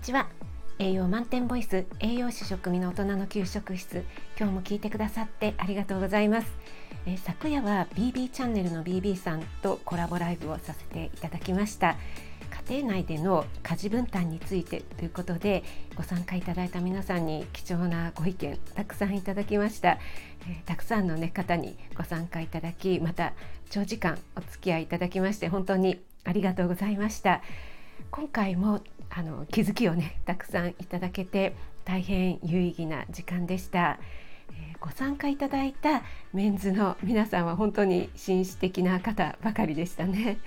ちは。栄養満点ボイス栄養士食味の大人の給食室。今日も聞いてくださってありがとうございます、えー、昨夜は BB チャンネルの BB さんとコラボライブをさせていただきました。家庭内での家事分担についてということでご参加いただいた皆さんに貴重なご意見たくさんいただきました、えー、たくさんの、ね、方にご参加いただきまた長時間お付き合いいただきまして本当にありがとうございました。今回もあの気づきをねたくさんいただけて大変有意義な時間でした。えー、ご参加いただいたメンズの皆さんは本当に紳士的な方ばかりでしたね。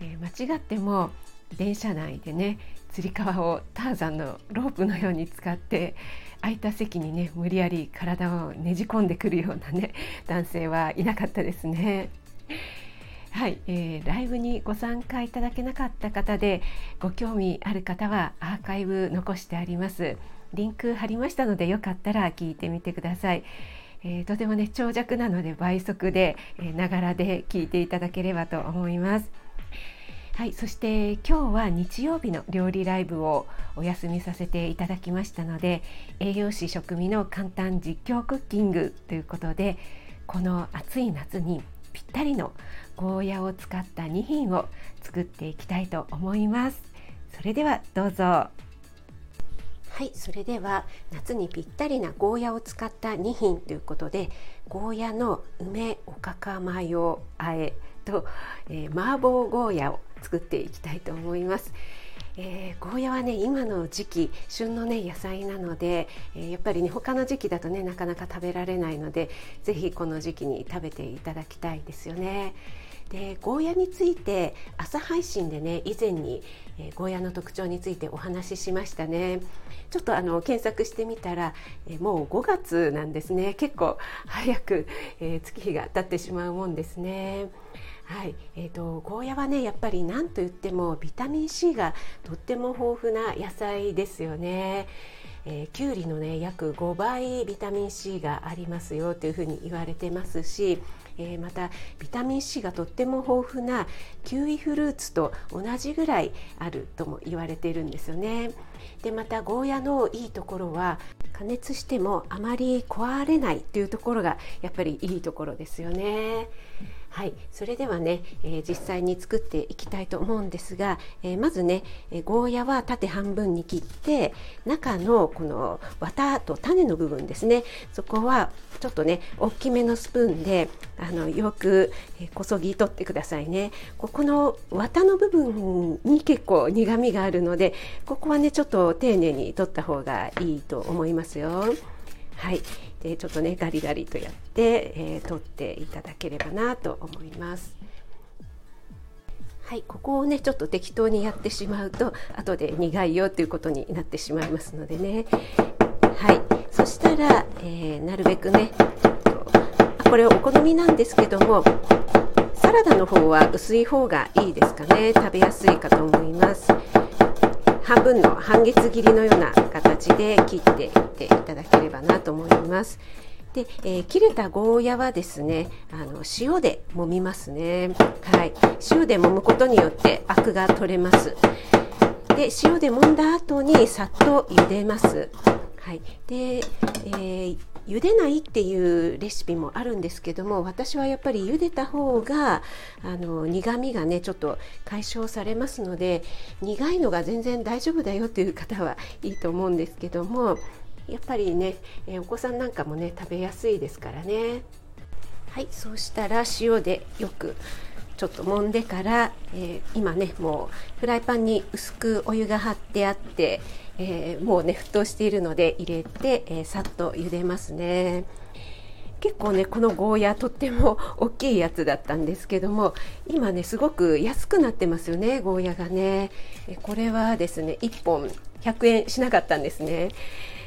えー、間違っても電車内でねつり革をターザンのロープのように使って空いた席にね無理やり体をねじ込んでくるようなね男性はいなかったですね。はい、えー、ライブにご参加いただけなかった方でご興味ある方はアーカイブ残してあります。リンク貼りましたのでよかったら聞いてみてください、えー、とてもね長尺なので倍速でながらで聞いていただければと思います。はい、そして今日は日曜日の料理ライブをお休みさせていただきましたので栄養士食味の簡単実況クッキングということでこの暑い夏にぴったりのゴーヤを使った2品を作っていきたいと思います。それではどうぞ。はいそれでは夏にぴったりなゴーヤを使った2品ということでゴーヤの梅おかかマヨあえと、えー、麻婆ゴーヤを作っていきたいと思います。えー、ゴーヤはね今の時期旬のね野菜なので、えー、やっぱりね他の時期だとねなかなか食べられないのでぜひこの時期に食べていただきたいですよね。でゴーヤについて朝配信でね以前に、えー、ゴーヤの特徴についてお話ししましたねちょっとあの検索してみたら、えー、もう5月なんですね結構早く、えー、月日が経ってしまうもんですね。はいえーと、ゴーヤはねやっぱり何と言ってもビタミン C がとっても豊富な野菜ですよね。えー、きゅうりのね約5倍ビタミン C がありますよというふうに言われてますし、えー、またビタミン C がとっても豊富なキウイフルーツと同じぐらいあるとも言われているんですよね。でまたゴーヤのいいところは加熱してもあまり壊れないというところがやっぱりいいところですよね。はい、それではね、えー、実際に作っていきたいと思うんですが、えー、まずね、えー、ゴーヤは縦半分に切って中のこの綿と種の部分ですね。そこはちょっとね大きめのスプーンであのよく、えこそぎ取ってくださいね。ここの綿の部分に結構苦みがあるのでここはねちょっと丁寧に取った方がいいと思いますよ。はい、でちょっとねガリガリとやって、えー、取っていただければなと思います。はい、ここをねちょっと適当にやってしまうと後で苦いよということになってしまいますのでね。はい、そしたら、えー、なるべくねこれお好みなんですけどもサラダの方は薄い方がいいですかね食べやすいかと思います。半分の半月切りのような形で切っていっていただければなと思います。で、えー、切れたゴーヤはですねあの塩で揉みますね。はい。塩で揉むことによってアクが取れます。で塩で揉んだ後にさっと茹でます。はい。で、えー茹でないっていうレシピもあるんですけども私はやっぱり茹でた方があの苦みがねちょっと解消されますので苦いのが全然大丈夫だよという方はいいと思うんですけどもやっぱりねお子さんなんかもね食べやすいですからね。はいそうしたら塩でよくちょっと揉んでから、えー、今ねもうフライパンに薄くお湯が張ってあって、えー、もうね沸騰しているので入れて、えー、さっと茹でますね。結構ねこのゴーヤとっても大きいやつだったんですけども今ねすごく安くなってますよねゴーヤがね。これはですね1本100円しなかったんですね。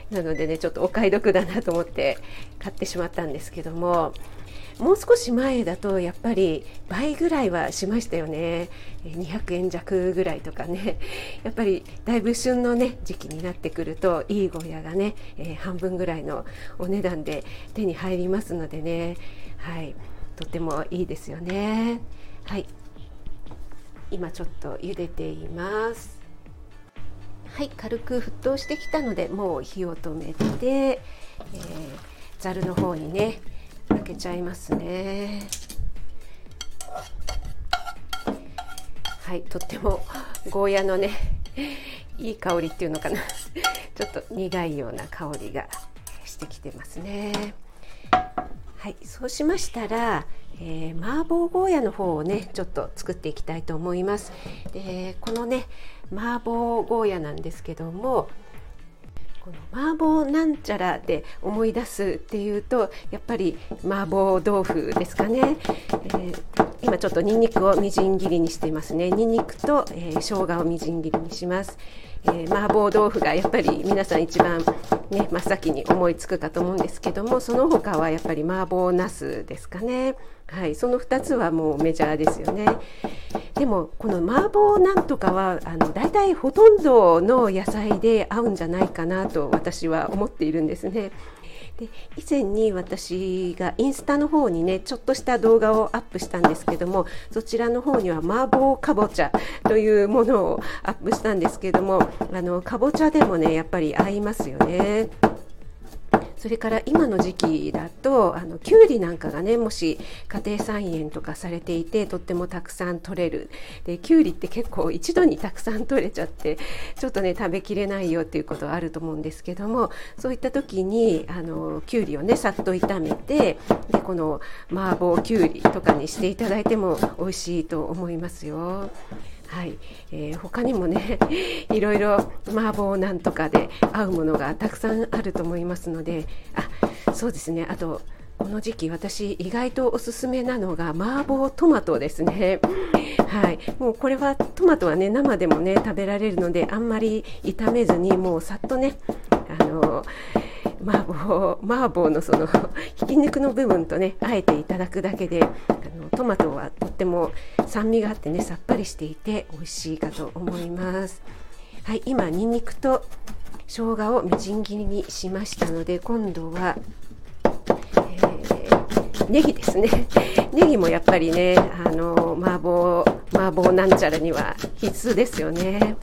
なのでねちょっとお買い得だなと思って買ってしまったんですけども。もう少し前だとやっぱり倍ぐらいはしましたよね。200円弱ぐらいとかね。やっぱりだいぶ旬のね時期になってくるといいゴーヤがね、えー、半分ぐらいのお値段で手に入りますのでね。はい。とてもいいですよね。はい。今ちょっと茹でています。はい。軽く沸騰してきたのでもう火を止めて、えー、ざるの方にねけちゃいますね。はいとってもゴーヤのねいい香りっていうのかな。ちょっと苦いような香りがしてきてますね。はいそうしましたらえー、麻婆ゴーヤの方をねちょっと作っていきたいと思います。でこのね麻婆ゴーヤなんですけどもこの麻婆なんちゃらで思い出すっていうとやっぱり麻婆豆腐ですかね、えー、今ちょっとニンニクをみじん切りにしていますね。ニンニクと、えー、生姜をみじん切りにします。えー、麻婆豆腐がやっぱり皆さん一番ね真っ先に思いつくかと思うんですけどもその他はやっぱり麻婆茄子ですかね。はい。その2つはもうメジャーですよね。でもこの麻婆なんとかはあの大体ほとんどの野菜で合うんじゃないかなと私は思っているんですね。で以前に私がインスタの方にねちょっとした動画をアップしたんですけどもそちらの方には麻婆かぼちゃというものをアップしたんですけどもあのかぼちゃでもねやっぱり合いますよね。それから今の時期だとあのきゅうりなんかがねもし家庭菜園とかされていてとってもたくさん取れるできゅうりって結構一度にたくさん取れちゃってちょっとね食べきれないよっていうことはあると思うんですけどもそういった時にあのきゅうりをねさっと炒めてでこの麻婆きゅうりとかにしていただいても美味しいと思いますよ。はい、えー、他にもね いろいろ麻婆なんとかで合うものがたくさんあると思いますのであそうですね。あとこの時期私意外とおすすめなのが麻婆トマトですね。はい、もうこれはトマトはね生でもね食べられるのであんまり炒めずにもうさっとねあの麻婆麻婆のその ひき肉の部分とねあえていただくだけであのトマトはとっても酸味があってねさっぱりしていて美味しいかと思います。はい、今にんにくと生姜をみじん切りにしましたので今度は、えー、ネギですね ネギもやっぱりねあの麻婆麻婆なんちゃらには必須ですよね。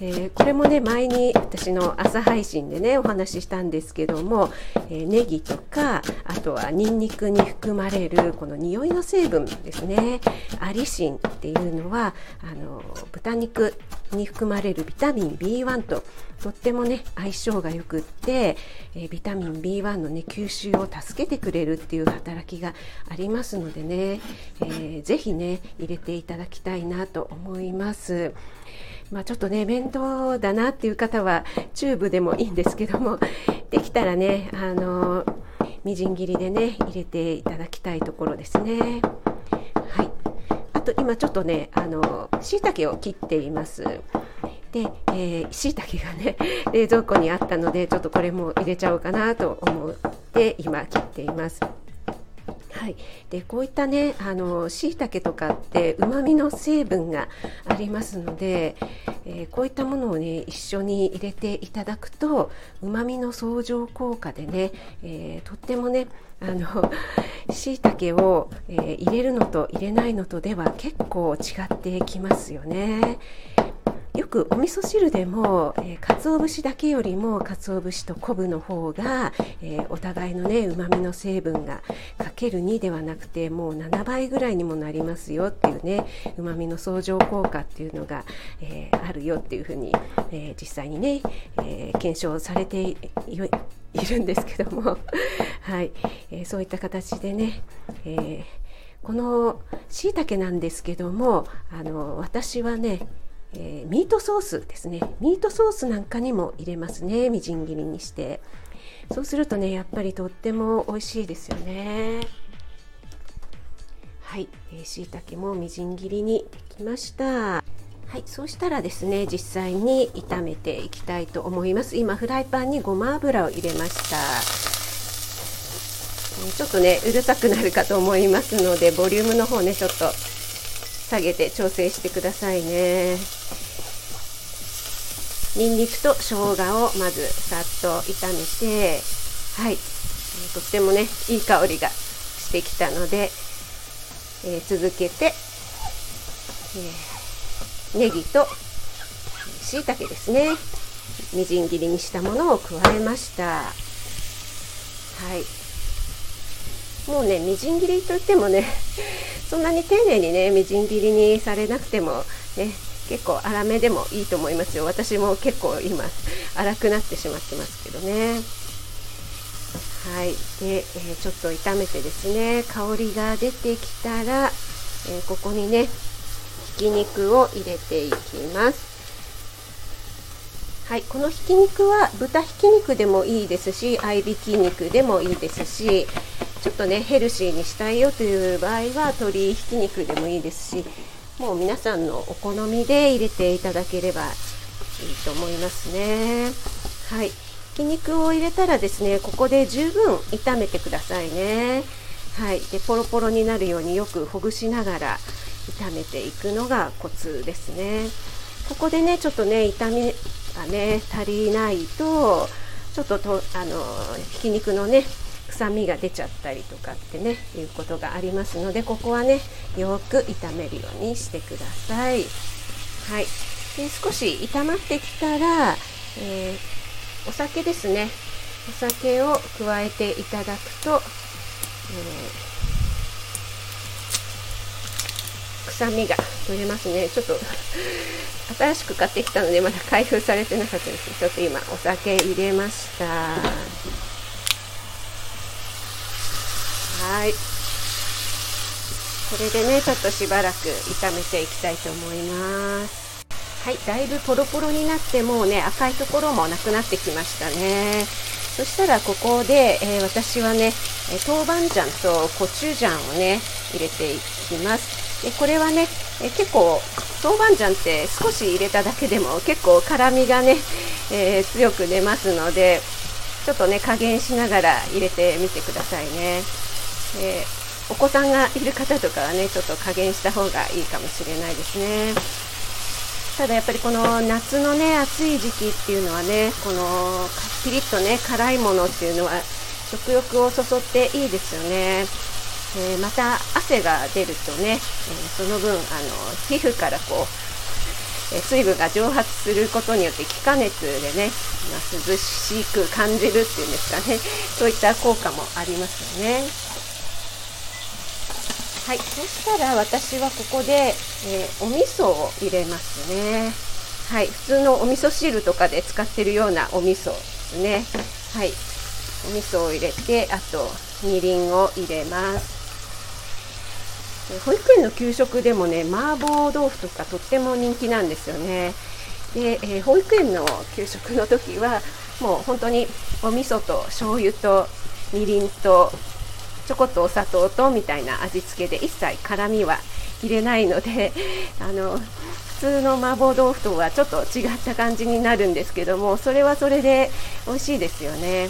はいでこれもね前に私の朝配信でねお話ししたんですけども、えー、ネギとかあとはニンニクに含まれるこの匂いの成分ですねアリシンっていうのはあの豚肉に含まれるビタミン B1 ととってもね相性がよくって、えー、ビタミン B1 のね吸収を助けてくれるっていう働きがありますのでね、えー、ぜひね入れていただきたいなと思います。まあ、ちょっとね面倒だなっていう方はチューブでもいいんですけども できたらねあのみじん切りでね入れていただきたいところですね。はい、あと今ちょっとねあの椎茸を切っています。で、えー、椎茸がね 冷蔵庫にあったのでちょっとこれも入れちゃおうかなと思って今切っています。はい、でこういったねあの椎茸とかってうまみの成分がありますので、えー、こういったものをね一緒に入れていただくとうまみの相乗効果でね、えー、とってもねあの椎茸を、えー、入れるのと入れないのとでは結構違ってきますよね。よくお味噌汁でも、えー、鰹節だけよりも鰹節と昆布の方が、えー、お互いのねうまみの成分がかける2ではなくてもう7倍ぐらいにもなりますよっていうねうまみの相乗効果っていうのが、えー、あるよっていうふうに、え実際にね、え検証されているんですけども。はい、えそういった形でね、えこのしいたけなんですけどもあの私はねえー、ミートソースですね。ミートソースなんかにも入れますね。みじん切りにして。そうするとねやっぱりとっても美味しいですよね。はい。しいたけもみじん切りにできました。はい、そうしたらですね実際に炒めていきたいと思います。今フライパンにごま油を入れました。ちょっとねうるさくなるかと思いますのでボリュームの方ねちょっと下げて調整してくださいね。にんにくと生姜をまずさっと炒めてはい。とってもねいい香りがしてきたので、えー、続けて、えー、ネギと椎茸ですね。みじん切りにしたものを加えました。はい。もうねみじん切りといってもねそんなに丁寧にねみじん切りにされなくてもね結構粗めでもいいと思いますよ。私も結構今粗くなってしまってますけどね。はい。で、えー、ちょっと炒めてですね。香りが出てきたら、えー、ここにねひき肉を入れていきます。はい、このひき肉は豚ひき肉でもいいですし合いびき肉でもいいですしちょっとねヘルシーにしたいよという場合は鶏ひき肉でもいいですしもう皆さんのお好みで入れていただければいいと思いますね。はい、ひき肉を入れたらですねここで十分炒めてくださいね。はい、でポロポロになるようによくほぐしながら炒めていくのがコツですね。ここでねちょっとね炒めがね足りないとちょっととあのひき肉のね臭みが出ちゃったりとかってねいうことがありますのでここはねよく炒めるようにしてください。はい、で少し炒まってきたら、えー、お酒ですね。お酒を加えていただくと、えー臭みが取れますね。ちょっと 新しく買ってきたのでまだ開封されてなかったです。ちょっと今お酒入れました。はい。これでねちょっとしばらく炒めていきたいと思います。はいだいぶポロポロになってもうね赤いところもなくなってきましたね。そしたらここで、えー、私はね豆板醤とコチュジャンをね入れていきます。でこれはねえ結構豆板醤って少し入れただけでも結構辛みがね、えー、強く出ますのでちょっとね加減しながら入れてみてくださいね、えー、お子さんがいる方とかはねちょっと加減した方がいいかもしれないですね。ただやっぱりこの夏のね暑い時期っていうのはねこのピリッとね辛いものっていうのは食欲をそそっていいですよね。えー、また汗が出るとね、えー、その分あの皮膚からこう、水分が蒸発することによって気化熱でね、ま、涼しく感じるっていうんですかね。そういった効果もありますよね。はい、そしたら私はここで、えお味噌を入れますね。はい、普通のお味噌汁とかで使ってるようなお味噌ですね。はい、お味噌を入れてあとみりんを入れます保育園の給食でもね麻婆豆腐とかとっても人気なんですよねで、えー、保育園の給食の時はもう本当にお味噌と醤油とみりんとちょこっとお砂糖とみたいな味付けで一切辛みは入れないので あの普通の麻婆豆腐とはちょっと違った感じになるんですけどもそれはそれで美味しいですよね。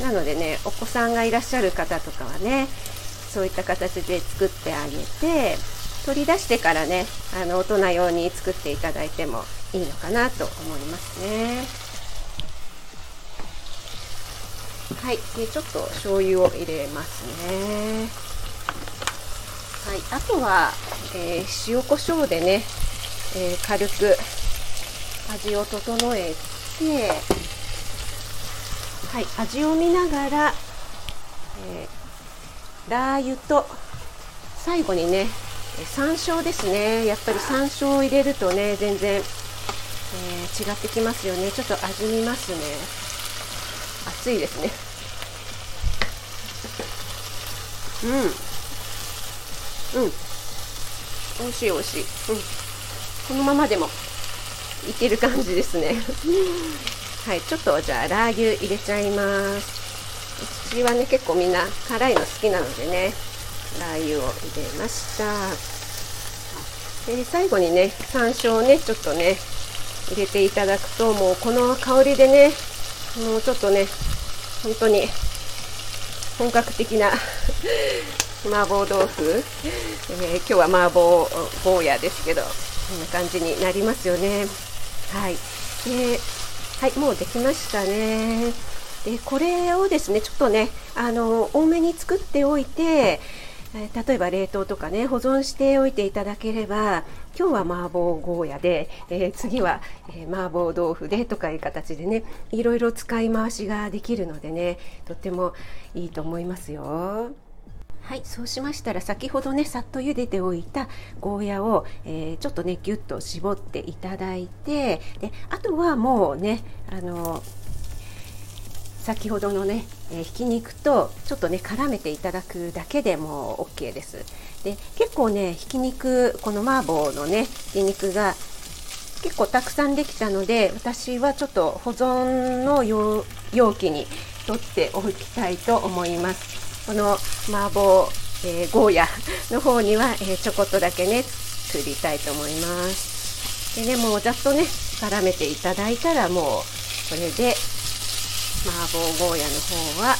なのでねお子さんがいらっしゃる方とかはねそういった形で作ってあげて取り出してからねあの大人用に作っていただいてもいいのかなと思いますね。はい。でちょっと醤油を入れますね。はい。あとは、えー、塩コショウでね、えー、軽く味を整えてはい。味を見ながら、えーラー油と最後にね山椒ですね。やっぱり山椒を入れるとね全然、えー、違ってきますよね。ちょっと味見ますね。熱いですね。うん。うん。美味しい美味しい、うん、このままでもいける感じですね。はいちょっとじゃあラー油入れちゃいます。うちはね結構みんな辛いの好きなのでねラー油を入れました。で最後にね山椒をねちょっとね入れていただくともうこの香りでねもうちょっとね本当に本格的な 麻婆豆腐、えー、今日は麻婆坊やですけどこんな感じになりますよね。はい。ではいもうできましたね。でこれをですねちょっとねあの多めに作っておいて例えば冷凍とかね保存しておいていただければ今日は麻婆ゴーヤで、えー、次は、えー、麻婆豆腐でとかいう形でねいろいろ使い回しができるのでねとってもいいと思いますよ。はいそうしましたら先ほどねさっと茹でておいたゴーヤを、えー、ちょっとねぎゅっと絞っていただいてであとはもうねあの先ほどのね、えー、ひき肉とちょっとね絡めていただくだけでもう OK です。で結構ねひき肉この麻婆のねひき肉が結構たくさんできたので私はちょっと保存の容器に取っておきたいと思います。この麻婆、えー、ゴーヤの方には、えー、ちょこっとだけね作りたいと思います。でねもうざっとね絡めていただいたらもうこれで麻婆ゴーヤの方は完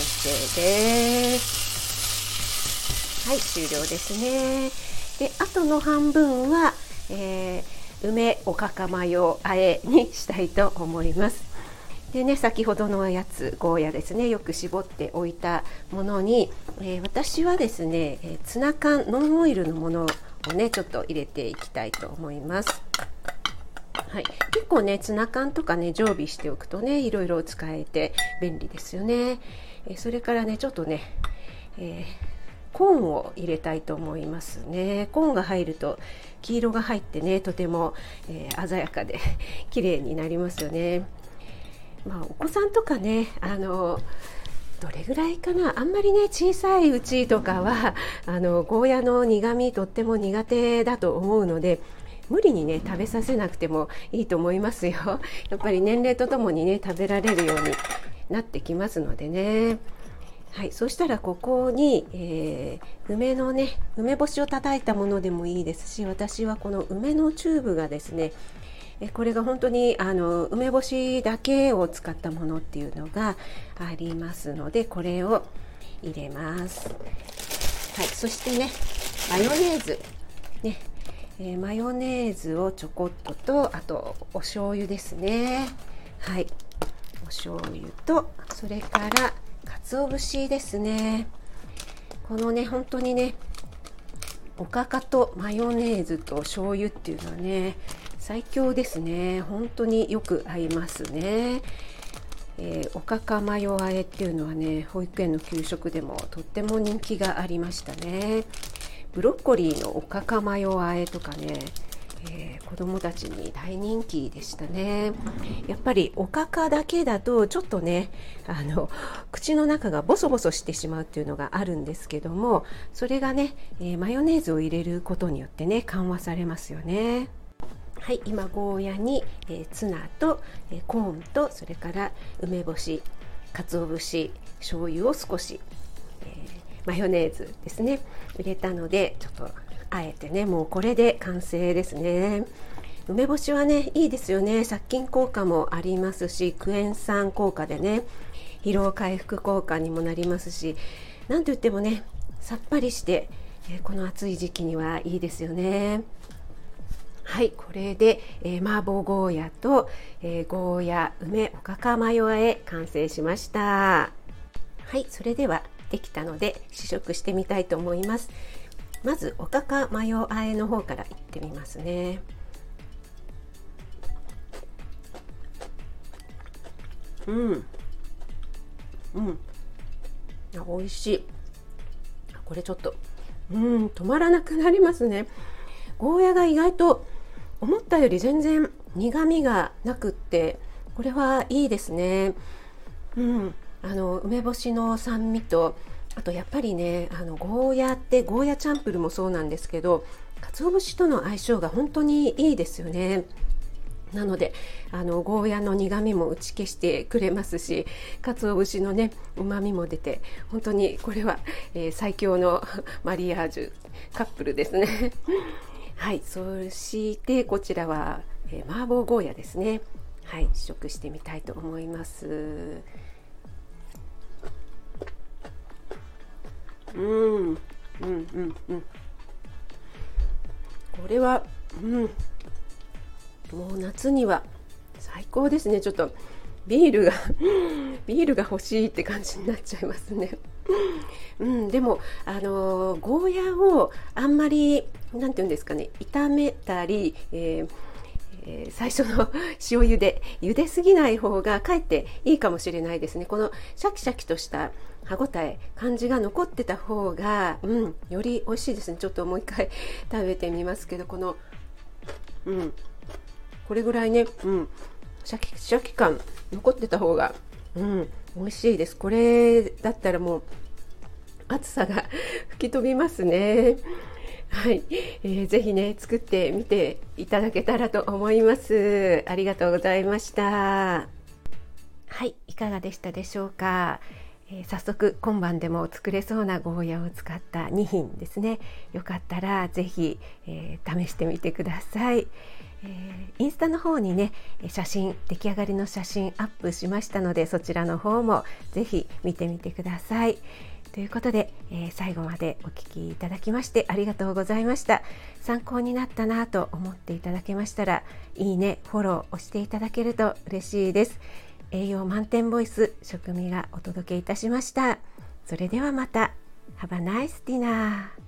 成です。はい終了ですね。であとの半分は、えー、梅おかかマヨあえにしたいと思います。でね先ほどのやつゴーヤですね。よく絞っておいたものに、えー、私はですね、えー、ツナ缶ノンオイルのものをねちょっと入れていきたいと思います。はい、結構ねツナ缶とかね常備しておくとねいろいろ使えて便利ですよね。え、それからねちょっとね、えコーンを入れたいと思いますね。コーンが入ると黄色が入ってねとても、え鮮やかで 綺麗になりますよね。まあ、お子さんとかねあのどれぐらいかな？あんまりね小さいうちとかはあのゴーヤの苦みとっても苦手だと思うので無理にね食べさせなくてもいいと思いますよ。やっぱり年齢とともにね食べられるようになってきますのでね。はい、そしたらここに、えー、梅のね梅干しを叩いたものでもいいですし私はこの梅のチューブがですねえこれが本当にあの梅干しだけを使ったものっていうのがありますのでこれを入れます。はい、そしてねマヨネーズ。ね、えー、マヨネーズをちょこっととあとお醤油ですね。はい、お醤油とそれから鰹節ですね。このね本当にねおかかとマヨネーズと醤油っていうのはね最強ですね本当によく合いますね、えー、おかかマヨあえっていうのはね保育園の給食でもとっても人気がありましたねブロッコリーのおかかマヨあえとかねえー、子どもたちに大人気でしたねやっぱりおかかだけだとちょっとねあの口の中がボソボソしてしまうっていうのがあるんですけどもそれがね、えー、マヨネーズを入れることによってね緩和されますよね。はい今ゴーヤに、えー、ツナと、えー、コーンとそれから梅干し鰹節醤油を少し、マヨネーズですね。入れたのでちょっとあえてねもうこれで完成ですね。梅干しはねいいですよね。殺菌効果もありますしクエン酸効果でね疲労回復効果にもなりますし何と言ってもねさっぱりして、えこの暑い時期にはいいですよね。はいこれで、えー、麻婆ゴーヤと、えー、ゴーヤ梅おかかマヨあえ完成しました。はいそれではできたので試食してみたいと思います。まずおかかマヨあえの方からいってみますね。うん。うん。あ美味しい。これちょっと。うん止まらなくなりますね。ゴーヤが意外と思ったより全然苦みがなくってこれはいいですね。うん、あの梅干しの酸味とあとやっぱりねあのゴーヤってゴーヤチャンプルもそうなんですけど鰹節との相性が本当にいいですよね。なのであのゴーヤの苦みも打ち消してくれますし鰹節のね旨味も出て本当にこれは、えー、最強の マリアージュカップルですね。はいそしてこちらは、えー、麻婆ゴーヤですねはい試食してみたいと思いますうんうんうんうん。これはうん。もう夏には最高ですね。ちょっとビールが ビールが欲しいって感じになっちゃいますね。うん、でもあのゴーヤーをあんまりなんて言うんですかね。炒めたり、ええー、最初の塩茹で茹ですぎない方がかえっていいかもしれないですね。このシャキシャキとした歯ごたえ感じが残ってた方が、うん、より美味しいですねちょっともう一回 食べてみますけどこの、うん、これぐらいね、うん、シャキシャキ感残ってた方が、うん、美味しいですこれだったらもう暑さが 吹き飛びますね。はい、えー、ぜひね作ってみていただけたらと思います。ありがとうございました。はい、いかがでしたでしょうか？えー、早速今晩でも作れそうなゴーヤを使った2品ですね。よかったらぜひ、えー、試してみてください。えー、インスタの方にね写真出来上がりの写真アップしましたのでそちらの方もぜひ見てみてください。ということで、え、最後までお聴きいただきましてありがとうございました参考になったなと思っていただけましたらいいねフォロー押していただけると嬉しいです栄養満点ボイス食味がお届けいたしました。それではまた。Have a nice dinner